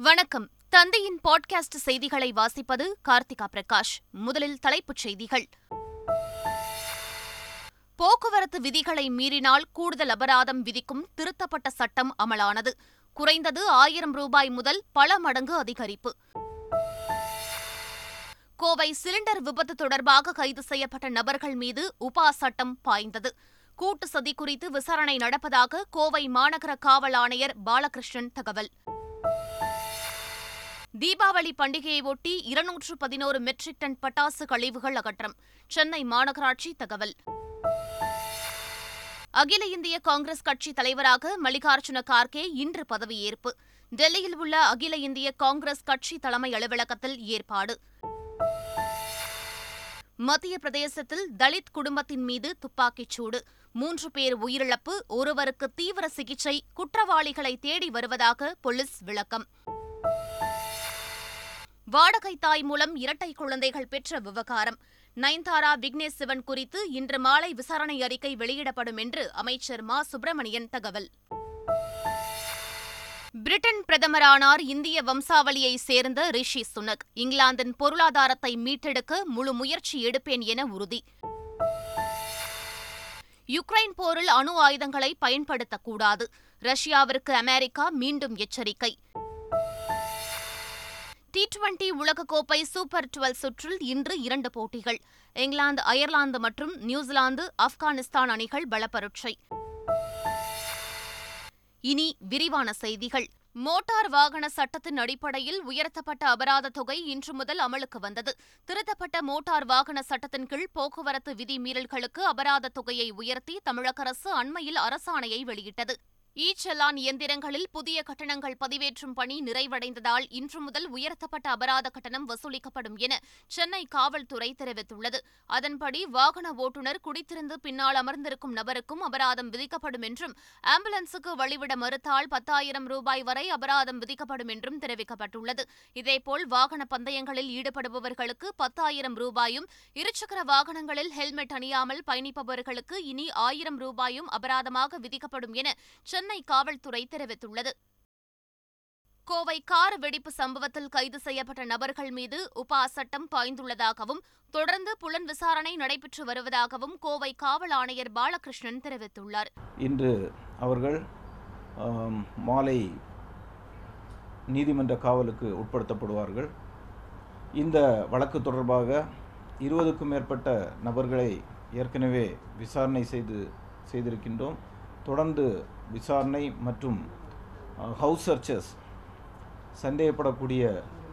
வணக்கம். தந்தையின் பாட்காஸ்ட் செய்திகளை வாசிப்பது கார்த்திகா பிரகாஷ். முதலில் தலைப்புச் செய்திகள். போக்குவரத்து விதிகளை மீறினால் கூடுதல் அபராதம் விதிக்கும் திருத்தப்பட்ட சட்டம் அமலானது. குறைந்தது ஆயிரம் ரூபாய் முதல் பல மடங்கு அதிகரிப்பு. கோவை சிலிண்டர் விபத்து தொடர்பாக கைது செய்யப்பட்ட நபர்கள் மீது உபா சட்டம் பாய்ந்தது. கூட்டு சதி குறித்து விசாரணை நடப்பதாக கோவை மாநகர காவல் ஆணையர் பாலகிருஷ்ணன் தகவல். தீபாவளி பண்டிகையை ஒட்டி இருநூற்று பதினோரு மெட்ரிக் டன் பட்டாசு கழிவுகள் அகற்றம். சென்னை மாநகராட்சி தகவல். அகில இந்திய காங்கிரஸ் கட்சி தலைவராக மல்லிகார்ஜுன கார்கே இன்று பதவியேற்பு டெல்லியில் உள்ள அகில இந்திய காங்கிரஸ் கட்சி தலைமை அலுவலகத்தில் ஏற்பாடு. மத்திய பிரதேசத்தில் தலித் குடும்பத்தின் மீது துப்பாக்கிச் சூடு. மூன்று பேர் உயிரிழப்பு ஒருவருக்கு தீவிர சிகிச்சை குற்றவாளிகளை தேடி வருவதாக போலீஸ் விளக்கம். வாடகை தாய் மூலம் இரட்டை குழந்தைகள் பெற்ற விவகாரம். நயன்தாரா விக்னேஷ் சிவன் குறித்து இன்று மாலை விசாரணை அறிக்கை வெளியிடப்படும் என்று அமைச்சர் மா. சுப்பிரமணியன் தகவல். பிரிட்டன் பிரதமரானார் இந்திய வம்சாவளியை சேர்ந்த ரிஷி சுனக் இங்கிலாந்தின் பொருளாதாரத்தை மீட்டெடுக்க முழு முயற்சி எடுப்பேன் என உறுதி. யுக்ரைன் போரில் அணு ஆயுதங்களை பயன்படுத்தக்கூடாது. ரஷ்யாவிற்கு அமெரிக்கா மீண்டும் எச்சரிக்கை. டி டுவெண்டி உலகக்கோப்பை சூப்பர் டுவெல் சுற்றில் இன்று இரண்டு போட்டிகள். இங்கிலாந்து அயர்லாந்து மற்றும் நியூசிலாந்து ஆப்கானிஸ்தான் அணிகள் பலப்பரட்சை. இனி விரிவான செய்திகள். மோட்டார் வாகன சட்டத்தின் அடிப்படையில் உயர்த்தப்பட்ட அபராத தொகை இன்று முதல் அமலுக்கு வந்தது. திருத்தப்பட்ட மோட்டார் வாகன சட்டத்தின் கீழ் போக்குவரத்து விதி மீறல்களுக்கு அபராத தொகையை உயர்த்தி தமிழக அரசு அண்மையில் அரசாணையை வெளியிட்டது. இ செலான் இயந்திரங்களில் புதிய கட்டணங்கள் பதிவேற்றும் பணி நிறைவடைந்ததால் இன்று முதல் உயர்த்தப்பட்ட அபராத கட்டணம் வசூலிக்கப்படும் என சென்னை காவல்துறை தெரிவித்துள்ளது. அதன்படி வாகன ஓட்டுநர் குடித்திருந்து பின்னால் அமர்ந்திருக்கும் நபருக்கும் அபராதம் விதிக்கப்படும் என்றும் ஆம்புலன்ஸுக்கு வழிவிட மறுத்தால் பத்தாயிரம் ரூபாய் வரை அபராதம் விதிக்கப்படும் என்றும் தெரிவிக்கப்பட்டுள்ளது. இதேபோல் வாகன பந்தயங்களில் ஈடுபடுபவர்களுக்கு பத்தாயிரம் ரூபாயும் இருசக்கர வாகனங்களில் ஹெல்மெட் அணியாமல் பயணிப்பவர்களுக்கு இனி ஆயிரம் ரூபாயும் அபராதமாக விதிக்கப்படும் என சென்னை சென்னை காவல்துறை தெரிவித்துள்ளது. கோவை கார் வெடிப்பு சம்பவத்தில் கைது செய்யப்பட்ட நபர்கள் மீது உபா சட்டம் பாய்ந்துள்ளதாகவும் தொடர்ந்து புலன் விசாரணை நடைபெற்று வருவதாகவும் கோவை காவல் ஆணையர் பாலகிருஷ்ணன் தெரிவித்துள்ளார். இன்று அவர்கள் மாலை நீதிமன்ற காவலுக்கு உட்படுத்தப்படுவார்கள். இந்த வழக்கு தொடர்பாக இருபதுக்கும் மேற்பட்ட நபர்களை ஏற்கனவே விசாரணை செய்து செய்திருக்கின்றோம். தொடர்ந்து விசாரணை மற்றும் ஹவுஸ் சர்ச்சஸ் சந்தேகப்படக்கூடிய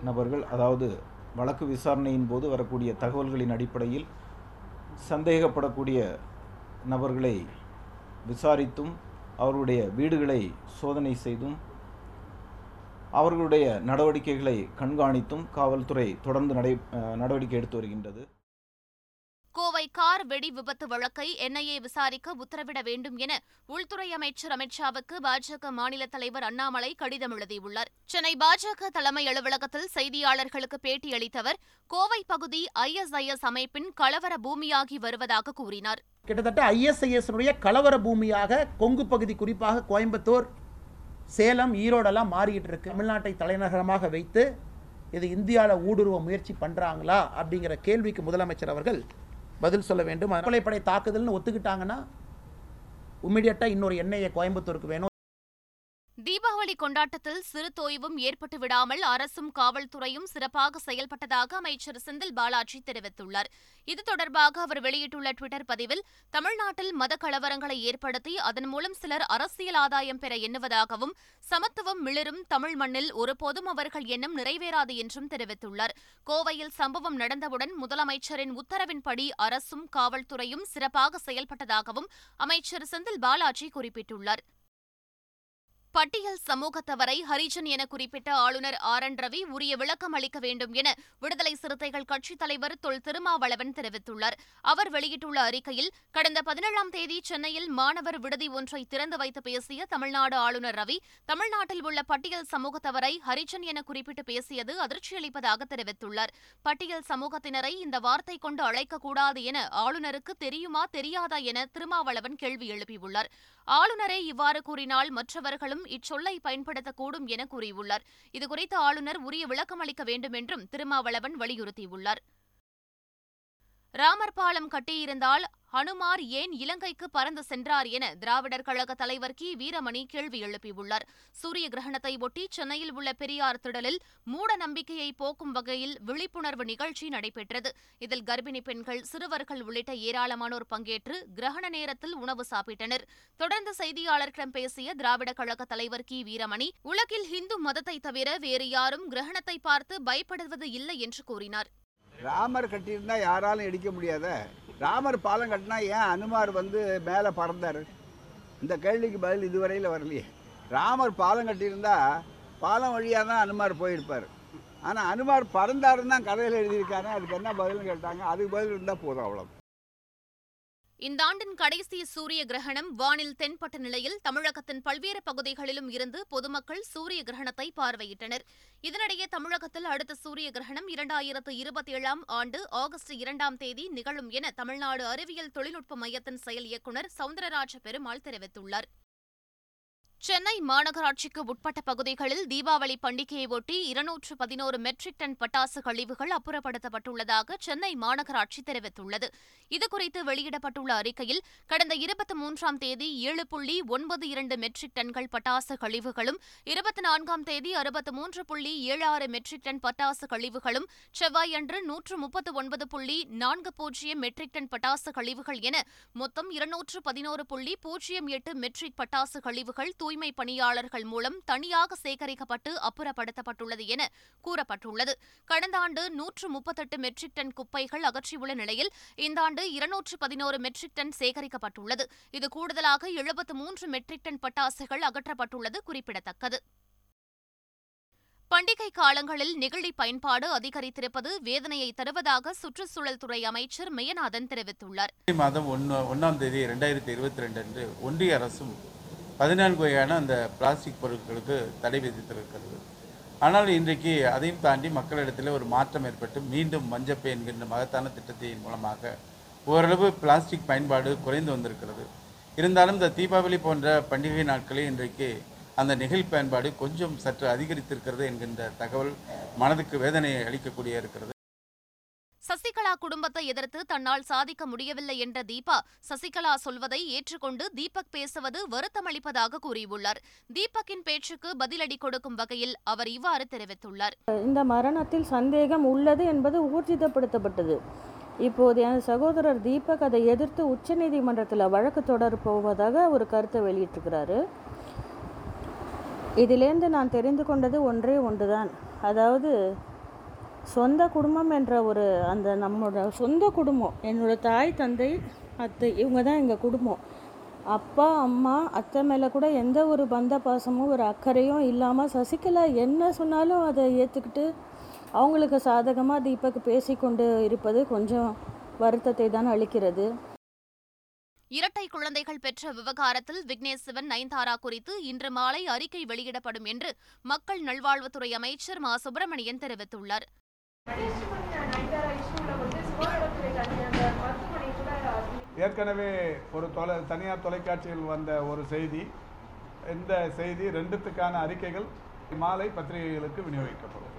நபர்கள் அதாவது வழக்கு விசாரணையின் போது வரக்கூடிய தகவல்களின் அடிப்படையில் சந்தேகப்படக்கூடிய நபர்களை விசாரித்தும் அவர்களுடைய வீடுகளை சோதனை செய்தும் அவர்களுடைய நடவடிக்கைகளை கண்காணித்தும் காவல்துறை தொடர்ந்து நடை நடவடிக்கை எடுத்து வருகின்றது. மும்பை கார் வெடி விபத்து வழக்கை என்ஐஏ விசாரிக்க உத்தரவிட வேண்டும் என உள்துறை அமைச்சர் அமித்ஷாவுக்கு பாஜக மாநில தலைவர் அண்ணாமலை கடிதம் எழுதியுள்ளார். சென்னை பாஜக தலைமை அலுவலகத்தில் செய்தியாளர்களுக்கு பேட்டியளித்த அவர் கோவை பகுதி ஐஎஸ்ஐஎஸ் அமைப்பின் கலவர பூமியாகி வருவதாக கூறினார். கிட்டத்தட்ட ஐஎஸ்ஐஎஸ் கலவர பூமியாக கொங்கு பகுதி குறிப்பாக கோயம்புத்தூர் சேலம் ஈரோடெல்லாம் மாறிக்கிட்டு இருக்கு. தமிழ்நாட்டை தலைநகரமாக வைத்து இது இந்தியாவில் ஊடுருவ முயற்சி பண்ணுறாங்களா அப்படிங்கிற கேள்விக்கு முதலமைச்சர் அவர்கள் பதில் சொல்ல வேண்டும். கொலைப்படை தாக்குதல்னு ஒத்துக்கிட்டாங்கன்னா இம்மிடியட்டாக இன்னொரு எண்ணெயை கோயம்புத்தூருக்கு வேணும். தீபாவளி கொண்டாட்டத்தில் சிறு தோய்வும் ஏற்பட்டு விடாமல் அரசும் காவல்துறையும் சிறப்பாக செயல்பட்டதாக அமைச்சர் செந்தில் பாலாஜி தெரிவித்துள்ளார். இது தொடர்பாக அவர் வெளியிட்டுள்ள டுவிட்டர் பதிவில் தமிழ்நாட்டில் மத கலவரங்களை ஏற்படுத்தி அதன் மூலம் சிலர் அரசியல் ஆதாயம் பெற எண்ணுவதாகவும் சமத்துவம் மிளிரும் தமிழ் மண்ணில் ஒருபோதும் அவர்கள் எண்ணம் நிறைவேறாது என்றும் தெரிவித்துள்ளார். கோவையில் சம்பவம் நடந்தவுடன் முதலமைச்சரின் உத்தரவின்படி அரசும் காவல்துறையும் சிறப்பாக செயல்பட்டதாகவும் அமைச்சர் செந்தில் பாலாஜி குறிப்பிட்டுள்ளார். பட்டியல் சமூகத்தவரை ஹரிஜன் என குறிப்பிட்ட ஆளுநர் ஆர் என் ரவி உரிய விளக்கம் அளிக்க வேண்டும் என விடுதலை சிறுத்தைகள் கட்சித் தலைவர் தொல் திருமாவளவன் தெரிவித்துள்ளார். அவர் வெளியிட்டுள்ள அறிக்கையில் கடந்த பதினேழாம் தேதி சென்னையில் மாணவர் விடுதி ஒன்றை திறந்து வைத்து பேசிய தமிழ்நாடு ஆளுநர் ரவி தமிழ்நாட்டில் உள்ள பட்டியல் சமூகத்தவரை ஹரிஜன் என குறிப்பிட்டு பேசியது அதிர்ச்சியளிப்பதாக தெரிவித்துள்ளார். பட்டியல் சமூகத்தினரை இந்த வார்த்தை கொண்டு அழைக்கக்கூடாது என ஆளுநருக்கு தெரியுமா தெரியாதா என திருமாவளவன் கேள்வி எழுப்பியுள்ளார். ஆளுநரே இவ்வாறு கூறினால் மற்றவர்களும் சிலரும் இச்சொல்லை பயன்படுத்தக்கூடும் என கூறியுள்ளார். இதுகுறித்து ஆளுநர் உரிய விளக்கம் அளிக்க வேண்டும் என்றும் திருமாவளவன் வலியுறுத்தியுள்ளார். ராமர் பாலம் கட்டியிருந்தால் ஹனுமார் ஏன் இலங்கைக்கு பறந்து சென்றார் என திராவிடர் கழக தலைவர் கி. வீரமணி கேள்வி எழுப்பியுள்ளார். சூரிய கிரகணத்தை ஒட்டி சென்னையில் உள்ள பெரியார் திடலில் மூட நம்பிக்கையை போக்கும் வகையில் விழிப்புணர்வு நிகழ்ச்சி நடைபெற்றது. இதில் கர்ப்பிணி பெண்கள் சிறுவர்கள் உள்ளிட்ட ஏராளமானோர் பங்கேற்று கிரகண நேரத்தில் உணவு சாப்பிட்டனர். தொடர்ந்து செய்தியாளர்களிடம் பேசிய திராவிட கழக தலைவர் கி. வீரமணி உலகில் இந்து மதத்தை தவிர வேறு யாரும் கிரகணத்தை பார்த்து பயப்படுவது இல்லை என்று கூறினார். ராமர் கட்டியிருந்தா யாராலும் இடிக்க முடியாத. ராமர் பாலம் கட்டினா ஏன் அனுமார் வந்து மேலே பறந்தார்? இந்த கேள்விக்கு பதில் இதுவரையில் வரலையே. ராமர் பாலம் கட்டியிருந்தா பாலம் வழியாக தான் அனுமார் போயிருப்பார். ஆனால் அனுமார் பறந்தாருன்னு தான் கதையில் எழுதியிருக்காரு. அதுக்கு என்ன பதில்னு கேட்டாங்க. அதுக்கு பதில் இருந்தால் போதும் அவ்வளோ இந்த ஆண்டின் கடைசி சூரிய கிரகணம் வானில் தென்பட்ட நிலையில் தமிழகத்தின் பல்வேறு பகுதிகளிலும் இருந்து பொதுமக்கள் சூரிய கிரகணத்தை பார்வையிட்டனர். இதனிடையே தமிழகத்தில் அடுத்த சூரிய கிரகணம் இரண்டாயிரத்து இருபத்தி ஏழாம் ஆண்டு ஆகஸ்ட் இரண்டாம் தேதி நிகழும் என தமிழ்நாடு அறிவியல் தொழில்நுட்ப மையத்தின் செயல் இயக்குநர் சவுந்தரராஜ பெருமாள் தெரிவித்துள்ளார். சென்னை மாநகராட்சிக்கு உட்பட்ட பகுதிகளில் தீபாவளி பண்டிகையை ஒட்டி இருநூற்று பதினோரு மெட்ரிக் டன் பட்டாசு கழிவுகள் அப்புறப்படுத்தப்பட்டுள்ளதாக சென்னை மாநகராட்சி தெரிவித்துள்ளது. இதுகுறித்து வெளியிடப்பட்டுள்ள அறிக்கையில் கடந்த இருபத்தி மூன்றாம் தேதி ஏழு புள்ளி ஒன்பது இரண்டு மெட்ரிக் டன்கள் பட்டாசு கழிவுகளும் இருபத்தி நான்காம் தேதி அறுபத்து மூன்று புள்ளி ஏழு ஆறு மெட்ரிக் டன் பட்டாசு கழிவுகளும் செவ்வாயன்று நூற்று முப்பத்து ஒன்பது புள்ளி நான்கு பூஜ்ஜியம் மெட்ரிக் டன் பட்டாசு கழிவுகள் என மொத்தம் இருநூற்று பதினோரு புள்ளி பூஜ்ஜியம் எட்டு மெட்ரிக் பட்டாசு கழிவுகள் தூய் தூய்மை பணியாளர்கள் மூலம் தனியாக சேகரிக்கப்பட்டு அப்புறப்படுத்தப்பட்டுள்ளது என கூறப்பட்டுள்ளது. கடந்த ஆண்டு நூற்று முப்பத்தெட்டு மெட்ரிக் டன் குப்பைகள் அகற்றியுள்ள நிலையில் இந்த ஆண்டு இருநூற்று பதினோரு மெட்ரிக் டன் சேகரிக்கப்பட்டுள்ளது. இது கூடுதலாக எழுபத்து மூன்று மெட்ரிக் டன் பட்டாசுகள் அகற்றப்பட்டுள்ளது குறிப்பிடத்தக்கது. பண்டிகை காலங்களில் நெகிழி பயன்பாடு அதிகரித்திருப்பது வேதனையை தருவதாக சுற்றுச்சூழல் துறை அமைச்சர் மெய்யநாதன் தெரிவித்துள்ளார். மாதம் ஒன்னாம் தேதி இரண்டாயிரத்தி இருபத்தி ரெண்டு அன்று ஒன்றிய அரசும் பதினான்கு வகையான அந்த பிளாஸ்டிக் பொருட்களுக்கு தடை விதித்திருக்கிறது. ஆனால் இன்றைக்கு அதையும் தாண்டி மக்களிடத்தில் ஒரு மாற்றம் ஏற்பட்டு மீண்டும் மஞ்சப்பை என்கின்ற மகத்தான திட்டத்தின் மூலமாக ஓரளவு பிளாஸ்டிக் பயன்பாடு குறைந்து வந்திருக்கிறது. இருந்தாலும் இந்த தீபாவளி போன்ற பண்டிகை நாட்களில் இன்றைக்கு அந்த நெகிழ் பயன்பாடு கொஞ்சம் சற்று அதிகரித்திருக்கிறது என்கின்ற தகவல் மனதுக்கு வேதனையை அளிக்கக்கூடிய இருக்கிறது. குடும்பத்தை எதிர்த்து தன்னால் சாதிக்க முடியவில்லை என்ற தீபா சசிகலா சொல்வதை ஏற்றுக்கொண்டு தீபக் பேசுவது வருத்தமளிப்பதாக கூறியுள்ளார். தீபக்கின் பேச்சுக்கு பதிலடி கொடுக்கும் வகையில் அவர் இவ்வாறு தெரிவித்துள்ளார். இந்த மரணத்தில் சந்தேகம் உள்ளது என்பது ஊர்ஜிதப்படுத்தப்பட்டது. இப்போது என் சகோதரர் தீபக் அதை எதிர்த்து உச்சநீதிமன்றத்தில் வழக்கு தொடர போவதாக ஒரு கருத்தை வெளியிட்டிருக்கிறாரு. இதிலேருந்து நான் தெரிந்து கொண்டது ஒன்றே ஒன்றுதான். அதாவது சொந்த குடும்பம் என்ற ஒரு அந்த நம்மளோட சொந்த குடும்பம் என்னோட தாய் தந்தை அத்தை இவங்க தான் எங்கள் குடும்பம். அப்பா அம்மா அத்தை மேலே கூட எந்த ஒரு பந்த பாசமும் ஒரு அக்கறையும் இல்லாமல் சசிகலா என்ன சொன்னாலும் அதை ஏற்றுக்கிட்டு அவங்களுக்கு சாதகமாக தீபக் பேசிக்கொண்டு இருப்பது கொஞ்சம் வருத்தத்தை தான் அளிக்கிறது. இரட்டை குழந்தைகள் பெற்ற விவகாரத்தில் விக்னேஷ் சிவன் நயன்தாரா குறித்து இன்று மாலை அறிக்கை வெளியிடப்படும் என்று மக்கள் நல்வாழ்வுத்துறை அமைச்சர் மா. சுப்பிரமணியன் தெரிவித்துள்ளார். ஏற்கனவே ஒரு தொலை தனியார் தொலைக்காட்சியில் வந்த ஒரு செய்தி. இந்த செய்தி ரெண்டுத்துக்கான அறிக்கைகள் மாலை பத்திரிகைகளுக்கு விநியோகிக்கப்படும்.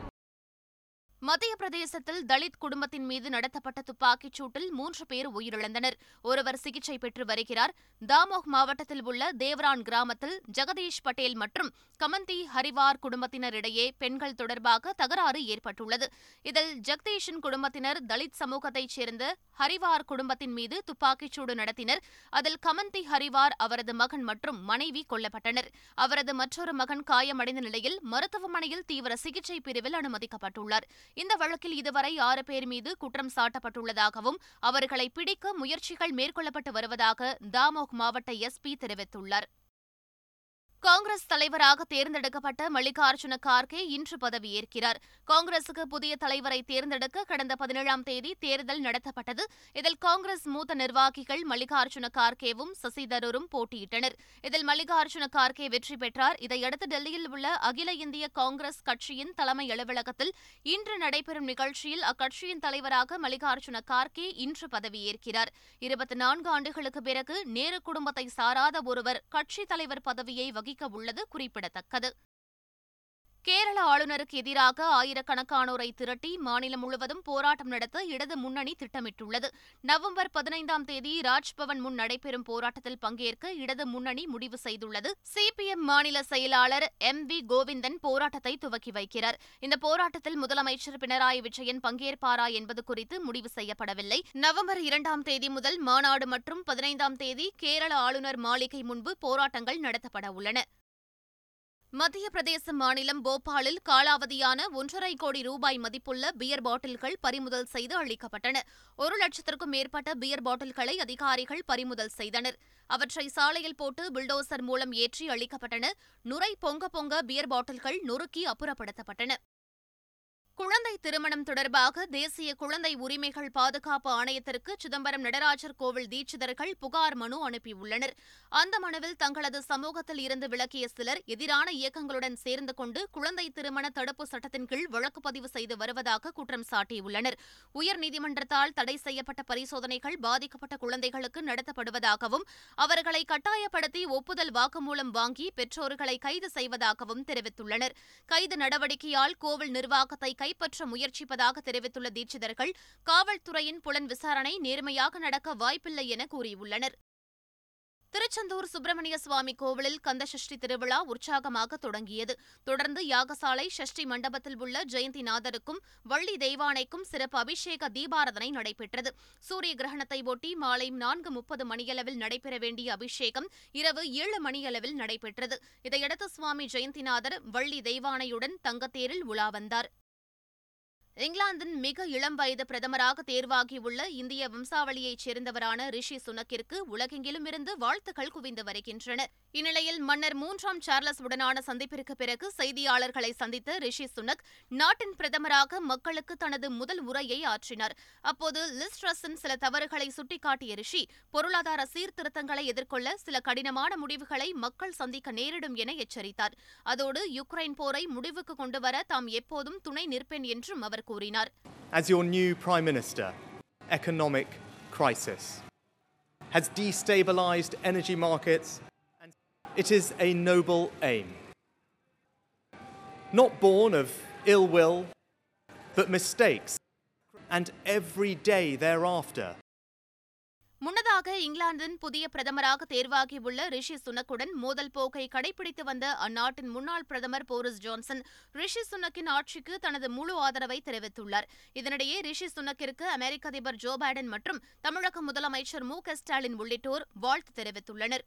மத்திய பிரதேசத்தில் தலித் குடும்பத்தின் மீது நடத்தப்பட்ட துப்பாக்கிச் சூட்டில் மூன்று பேர் உயிரிழந்தனர். ஒருவர் சிகிச்சை பெற்று வருகிறார். தாமோஹ் மாவட்டத்தில் உள்ள தேவரான் கிராமத்தில் ஜெகதீஷ் பட்டேல் மற்றும் கமந்தி ஹரிவார் குடும்பத்தினரிடையே பெண்கள் தொடர்பாக தகராறு ஏற்பட்டுள்ளது. இதில் ஜெகதீஷின் குடும்பத்தினர் தலித் சமூகத்தைச் சேர்ந்த ஹரிவார் குடும்பத்தின் மீது துப்பாக்கிச் சூடு நடத்தினர். அதில் கமந்தி ஹரிவார் அவரது மகன் மற்றும் மனைவி கொல்லப்பட்டனர். அவரது மற்றொரு மகன் காயமடைந்த நிலையில் மருத்துவமனையில் தீவிர சிகிச்சை பிரிவில் அனுமதிக்கப்பட்டுள்ளார். இந்த வழக்கில் இதுவரை ஆறு பேர் மீது குற்றம் சாட்டப்பட்டுள்ளதாகவும் அவர்களை பிடிக்க முயற்சிகள் மேற்கொள்ளப்பட்டு வருவதாக தாமோக் மாவட்ட எஸ்பி தெரிவித்துள்ளார். காங்கிரஸ் தலைவராக தேர்ந்தெடுக்கப்பட்ட மல்லிகார்ஜுன கார்கே இன்று பதவியேற்கிறார். காங்கிரசுக்கு புதிய தலைவரை தேர்ந்தெடுக்க கடந்த பதினேழாம் தேதி தேர்தல் நடத்தப்பட்டது. இதில் காங்கிரஸ் மூத்த நிர்வாகிகள் மல்லிகார்ஜுன கார்கேவும் சசி தரூரும் போட்டியிட்டனர். இதில் மல்லிகார்ஜுன கார்கே வெற்றி பெற்றார். இதையடுத்து டெல்லியில் உள்ள அகில இந்திய காங்கிரஸ் கட்சியின் தலைமை அலுவலகத்தில் இன்று நடைபெறும் நிகழ்ச்சியில் அக்கட்சியின் தலைவராக மல்லிகார்ஜுன கார்கே இன்று பதவியேற்கிறார். இருபத்தி நான்கு ஆண்டுகளுக்கு பிறகு நேரு குடும்பத்தை சாராத ஒருவர் கட்சித் தலைவர் பதவியை வகி அறிவிக்க உள்ளது குறிப்பிடத்தக்கது கேரள ஆளுநருக்கு எதிராக ஆயிரக்கணக்கானோரை திரட்டி மாநிலம் முழுவதும் போராட்டம் நடத்த இடது முன்னணி திட்டமிட்டுள்ளது. நவம்பர் பதினைந்தாம் தேதி ராஜ்பவன் முன் நடைபெறும் போராட்டத்தில் பங்கேற்க இடது முன்னணி முடிவு செய்துள்ளது. சிபிஎம் மாநில செயலாளர் எம் வி கோவிந்தன் போராட்டத்தை துவக்கி வைக்கிறார். இந்த போராட்டத்தில் முதலமைச்சர் பினராயி விஜயன் பங்கேற்பாரா என்பது குறித்து முடிவு செய்யப்படவில்லை. நவம்பர் இரண்டாம் தேதி முதல் மாநாடு மற்றும் பதினைந்தாம் தேதி கேரள ஆளுநர் மாளிகை முன்பு போராட்டங்கள் நடத்தப்பட உள்ளன. மத்திய பிரதேச மாநிலம் போபாலில் காலாவதியான ஒன்றரை கோடி ரூபாய் மதிப்புள்ள பியர் பாட்டில்கள் பறிமுதல் செய்து அளிக்கப்பட்டன. ஒரு லட்சத்திற்கும் மேற்பட்ட பியர் பாட்டில்களை அதிகாரிகள் பறிமுதல் செய்தனர். அவற்றை சாலையில் போட்டு பில்டோசர் மூலம் ஏற்றி அளிக்கப்பட்டன. நுரை பொங்க பொங்க பியர் பாட்டில்கள் நொறுக்கி அப்புறப்படுத்தப்பட்டன. குழந்தை திருமணம் தொடர்பாக தேசிய குழந்தை உரிமைகள் பாதுகாப்பு ஆணையத்திற்கு சிதம்பரம் நடராஜர் கோவில் தீட்சிதர்கள் புகார் மனு அனுப்பியுள்ளனர். அந்த மனுவில் தங்களது சமூகத்தில் இருந்து விலக்கிய சிலர் எதிரான இயக்கங்களுடன் சேர்ந்து கொண்டு குழந்தை திருமண தடுப்பு சட்டத்தின் கீழ் வழக்கு பதிவு செய்து வருவதாக குற்றம் சாட்டியுள்ளனர். உயர்நீதிமன்றத்தால் தடை செய்யப்பட்ட பரிசோதனைகள் பாதிக்கப்பட்ட குழந்தைகளுக்கு நடத்தப்படுவதாகவும் அவர்களை கட்டாயப்படுத்தி ஒப்புதல் வாக்குமூலம் வாங்கி பெற்றோர்களை கைது செய்வதாகவும் தெரிவித்துள்ளனர். கைது நடவடிக்கையால் கோவில் நிர்வாகத்தை கைப்பற்ற முயற்சிப்பதாக தெரிவித்துள்ள தீட்சிதர்கள் காவல்துறையின் புலன் விசாரணை நேர்மையாக நடக்க வாய்ப்பில்லை என கூறியுள்ளனர். திருச்செந்தூர் சுப்பிரமணிய சுவாமி கோவிலில் கந்தசஷ்டி திருவிழா உற்சாகமாக தொடங்கியது. தொடர்ந்து யாகசாலை ஷஷ்டி மண்டபத்தில் உள்ள ஜெயந்திநாதருக்கும் வள்ளி தெய்வானைக்கும் சிறப்பு அபிஷேக தீபாரதனை நடைபெற்றது. சூரிய கிரகணத்தை ஒட்டி மாலை நான்கு முப்பது மணியளவில் நடைபெற வேண்டிய அபிஷேகம் இரவு ஏழு மணியளவில் நடைபெற்றது. இதையடுத்து சுவாமி ஜெயந்திநாதர் வள்ளி தெய்வானையுடன் தங்கத்தேரில் உலா வந்தார். இங்கிலாந்தின் மிக இளம் வயது பிரதமராக தேர்வாகியுள்ள இந்திய வம்சாவளியைச் சேர்ந்தவரான ரிஷி சுனக்கிற்கு உலகெங்கிலும் இருந்து வாழ்த்துக்கள் குவிந்து வருகின்றன இந்நிலையில் மன்னர் மூன்றாம் சார்லஸ் உடனான சந்திப்பிற்கு பிறகு செய்தியாளர்களை சந்தித்த ரிஷி சுனக் நாட்டின் பிரதமராக மக்களுக்கு தனது முதல் உரையை ஆற்றினார். அப்போது லிஸ்ட்ரஸின் சில தவறுகளை சுட்டிக்காட்டிய ரிஷி பொருளாதார சீர்திருத்தங்களை எதிர்கொள்ள சில கடினமான முடிவுகளை மக்கள் சந்திக்க நேரிடும் என எச்சரித்தார். அதோடு யுக்ரைன் போரை முடிவுக்கு கொண்டுவர தாம் எப்போதும் துணை நிற்பேன் என்றும் அவர் கூறினார் As your new Prime Minister, economic crisis has destabilised energy markets and it is a noble aim. Not born of ill will, but mistakes, and every day thereafter. முன்னதாக இங்கிலாந்தின் புதிய பிரதமராக தேர்வாகியுள்ள ரிஷி சுனக்குடன் மோதல் போக்கை கடைபிடித்து வந்த அந்நாட்டின் முன்னாள் பிரதமர் போரிஸ் ஜான்சன் ரிஷி சுனக்கின் ஆட்சிக்கு தனது முழு ஆதரவை தெரிவித்துள்ளார். இதனிடையே ரிஷி சுனக்கிற்கு அமெரிக்க அதிபர் ஜோ பைடன் மற்றும் தமிழக முதலமைச்சர் மு க ஸ்டாலின் உள்ளிட்டோர் வாழ்த்து தெரிவித்துள்ளனர்.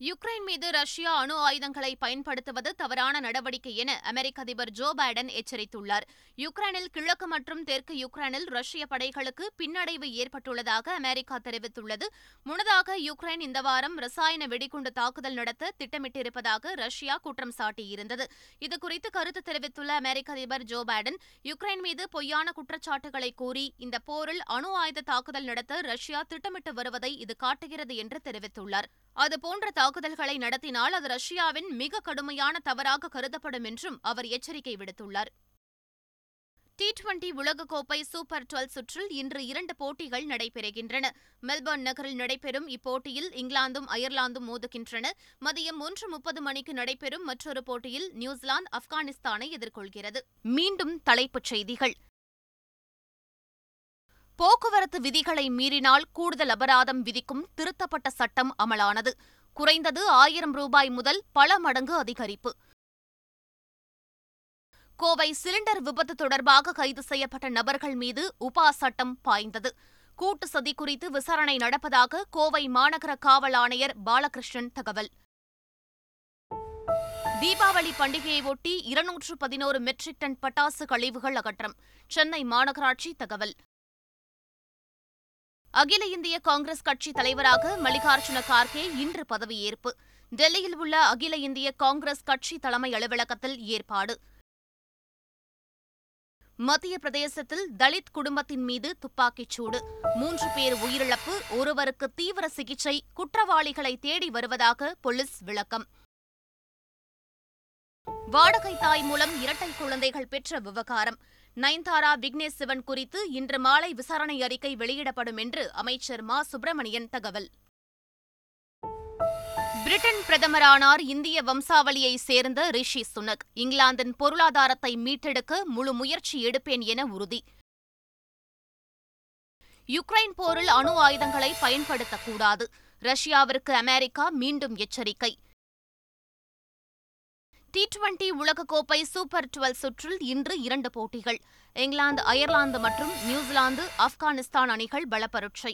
யுக்ரைன் மீது ரஷ்யா அணு ஆயுதங்களை பயன்படுத்துவது தவறான நடவடிக்கை என அமெரிக்க அதிபர் ஜோ பைடன் எச்சரித்துள்ளார். யுக்ரைனில் கிழக்கு மற்றும் தெற்கு யுக்ரைனில் ரஷ்ய படைகளுக்கு பின்னடைவு ஏற்பட்டுள்ளதாக அமெரிக்கா தெரிவித்துள்ளது. முன்னதாக யுக்ரைன் இந்த வாரம் ரசாயன வெடிகுண்டு தாக்குதல் நடத்த திட்டமிட்டிருப்பதாக ரஷ்யா குற்றம் சாட்டியிருந்தது. இதுகுறித்து கருத்து தெரிவித்துள்ள அமெரிக்க அதிபர் ஜோ பைடன் யுக்ரைன் மீது பொய்யான குற்றச்சாட்டுகளை கூறி இந்த போரில் அணு ஆயுத தாக்குதல் நடத்த ரஷ்யா திட்டமிட்டு வருவதை இது காட்டுகிறது என்று தெரிவித்துள்ளார். அதுபோன்ற தாக்குதல்களை நடத்தினால் அது ரஷ்யாவின் மிக கடுமையான தவறாக கருதப்படும் என்றும் அவர் எச்சரிக்கை விடுத்துள்ளார். டி டுவெண்டி உலகக்கோப்பை சூப்பர் டுவெல் சுற்றில் இன்று இரண்டு போட்டிகள் நடைபெறுகின்றன. மெல்பர்ன் நகரில் நடைபெறும் இப்போட்டியில் இங்கிலாந்தும் அயர்லாந்தும் மோதுகின்றன. மதியம் ஒன்று முப்பது மணிக்கு நடைபெறும் மற்றொரு போட்டியில் நியூசிலாந்து ஆப்கானிஸ்தானை எதிர்கொள்கிறது. மீண்டும் தலைப்புச் செய்திகள். போக்குவரத்து விதிகளை மீறினால் கூடுதல் அபராதம் விதிக்கும் திருத்தப்பட்ட சட்டம் அமலானது. குறைந்தது ஆயிரம் ரூபாய் முதல் பல மடங்கு அதிகரிப்பு. கோவை சிலிண்டர் விபத்து தொடர்பாக கைது செய்யப்பட்ட நபர்கள் மீது உபா சட்டம் பாய்ந்தது. கூட்டு சதி குறித்து விசாரணை நடப்பதாக கோவை மாநகர காவல் ஆணையர் பாலகிருஷ்ணன் தகவல். தீபாவளி பண்டிகையை ஒட்டி இருநூற்று பதினோரு மெட்ரிக் டன் பட்டாசு கழிவுகள் அகற்றம் சென்னை மாநகராட்சி தகவல். அகில இந்திய காங்கிரஸ் கட்சி தலைவராக மல்லிகார்ஜுன கார்கே இன்று பதவியேற்பு. டெல்லியில் உள்ள அகில இந்திய காங்கிரஸ் கட்சி தலைமை அலுவலகத்தில் ஏற்பாடு. மத்திய பிரதேசத்தில் தலித் குடும்பத்தின் மீது துப்பாக்கிச் சூடு. மூன்று பேர் உயிரிழப்பு ஒருவருக்கு தீவிர சிகிச்சை குற்றவாளிகளை தேடி வருவதாக போலீஸ் விளக்கம். வாடகை தாய் மூலம் இரட்டை குழந்தைகள் பெற்ற விவகாரம். நயன்தாரா விக்னேஷ் சிவன் குறித்து இன்று மாலை விசாரணை அறிக்கை வெளியிடப்படும் என்று அமைச்சர் மா. சுப்பிரமணியன் தகவல். பிரிட்டன் பிரதமரானார் இந்திய வம்சாவளியை சேர்ந்த ரிஷி சுனக் இங்கிலாந்தின் பொருளாதாரத்தை மீட்டெடுக்க முழு முயற்சி எடுப்பேன் என உறுதி. யுக்ரைன் போரில் அணு ஆயுதங்களை பயன்படுத்தக்கூடாது. ரஷ்யாவிற்கு அமெரிக்கா மீண்டும் எச்சரிக்கை. டி டுவெண்டி உலகக்கோப்பை சூப்பர் டுவெல் சுற்றில் இன்று இரண்டு போட்டிகள். இங்கிலாந்து அயர்லாந்து மற்றும் நியூசிலாந்து ஆப்கானிஸ்தான் அணிகள் பலப்பரட்சை.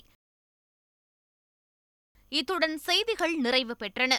இத்துடன் செய்திகள் நிறைவு பெற்றன.